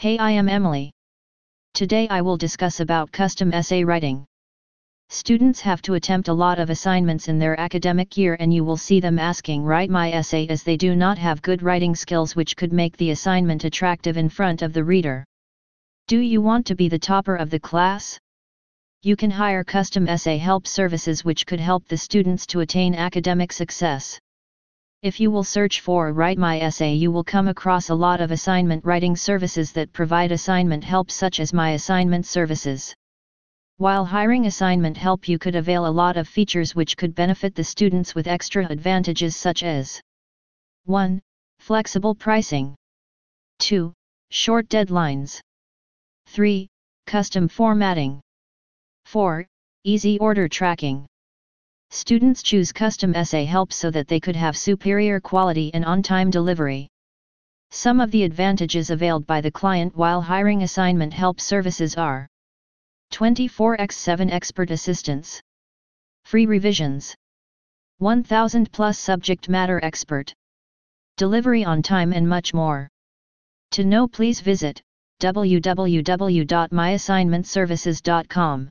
Hey I am Emily. Today I will discuss about custom essay writing. Students have to attempt a lot of assignments in their academic year and you will see them asking write my essay as they do not have good writing skills which could make the assignment attractive in front of the reader. Do you want to be the topper of the class? You can hire custom essay help services which could help the students to attain academic success. If you will search for Write My Essay you will come across a lot of assignment writing services that provide assignment help such as My Assignment Services. While hiring assignment help you could avail a lot of features which could benefit the students with extra advantages such as 1. Flexible pricing 2. Short deadlines 3. Custom formatting 4. Easy order tracking Students choose custom essay help so that they could have superior quality and on-time delivery. Some of the advantages availed by the client while hiring assignment help services are 24x7 expert assistance, free revisions, 1000 plus subject matter expert, delivery on time and much more. To know please visit www.myassignmentservices.com.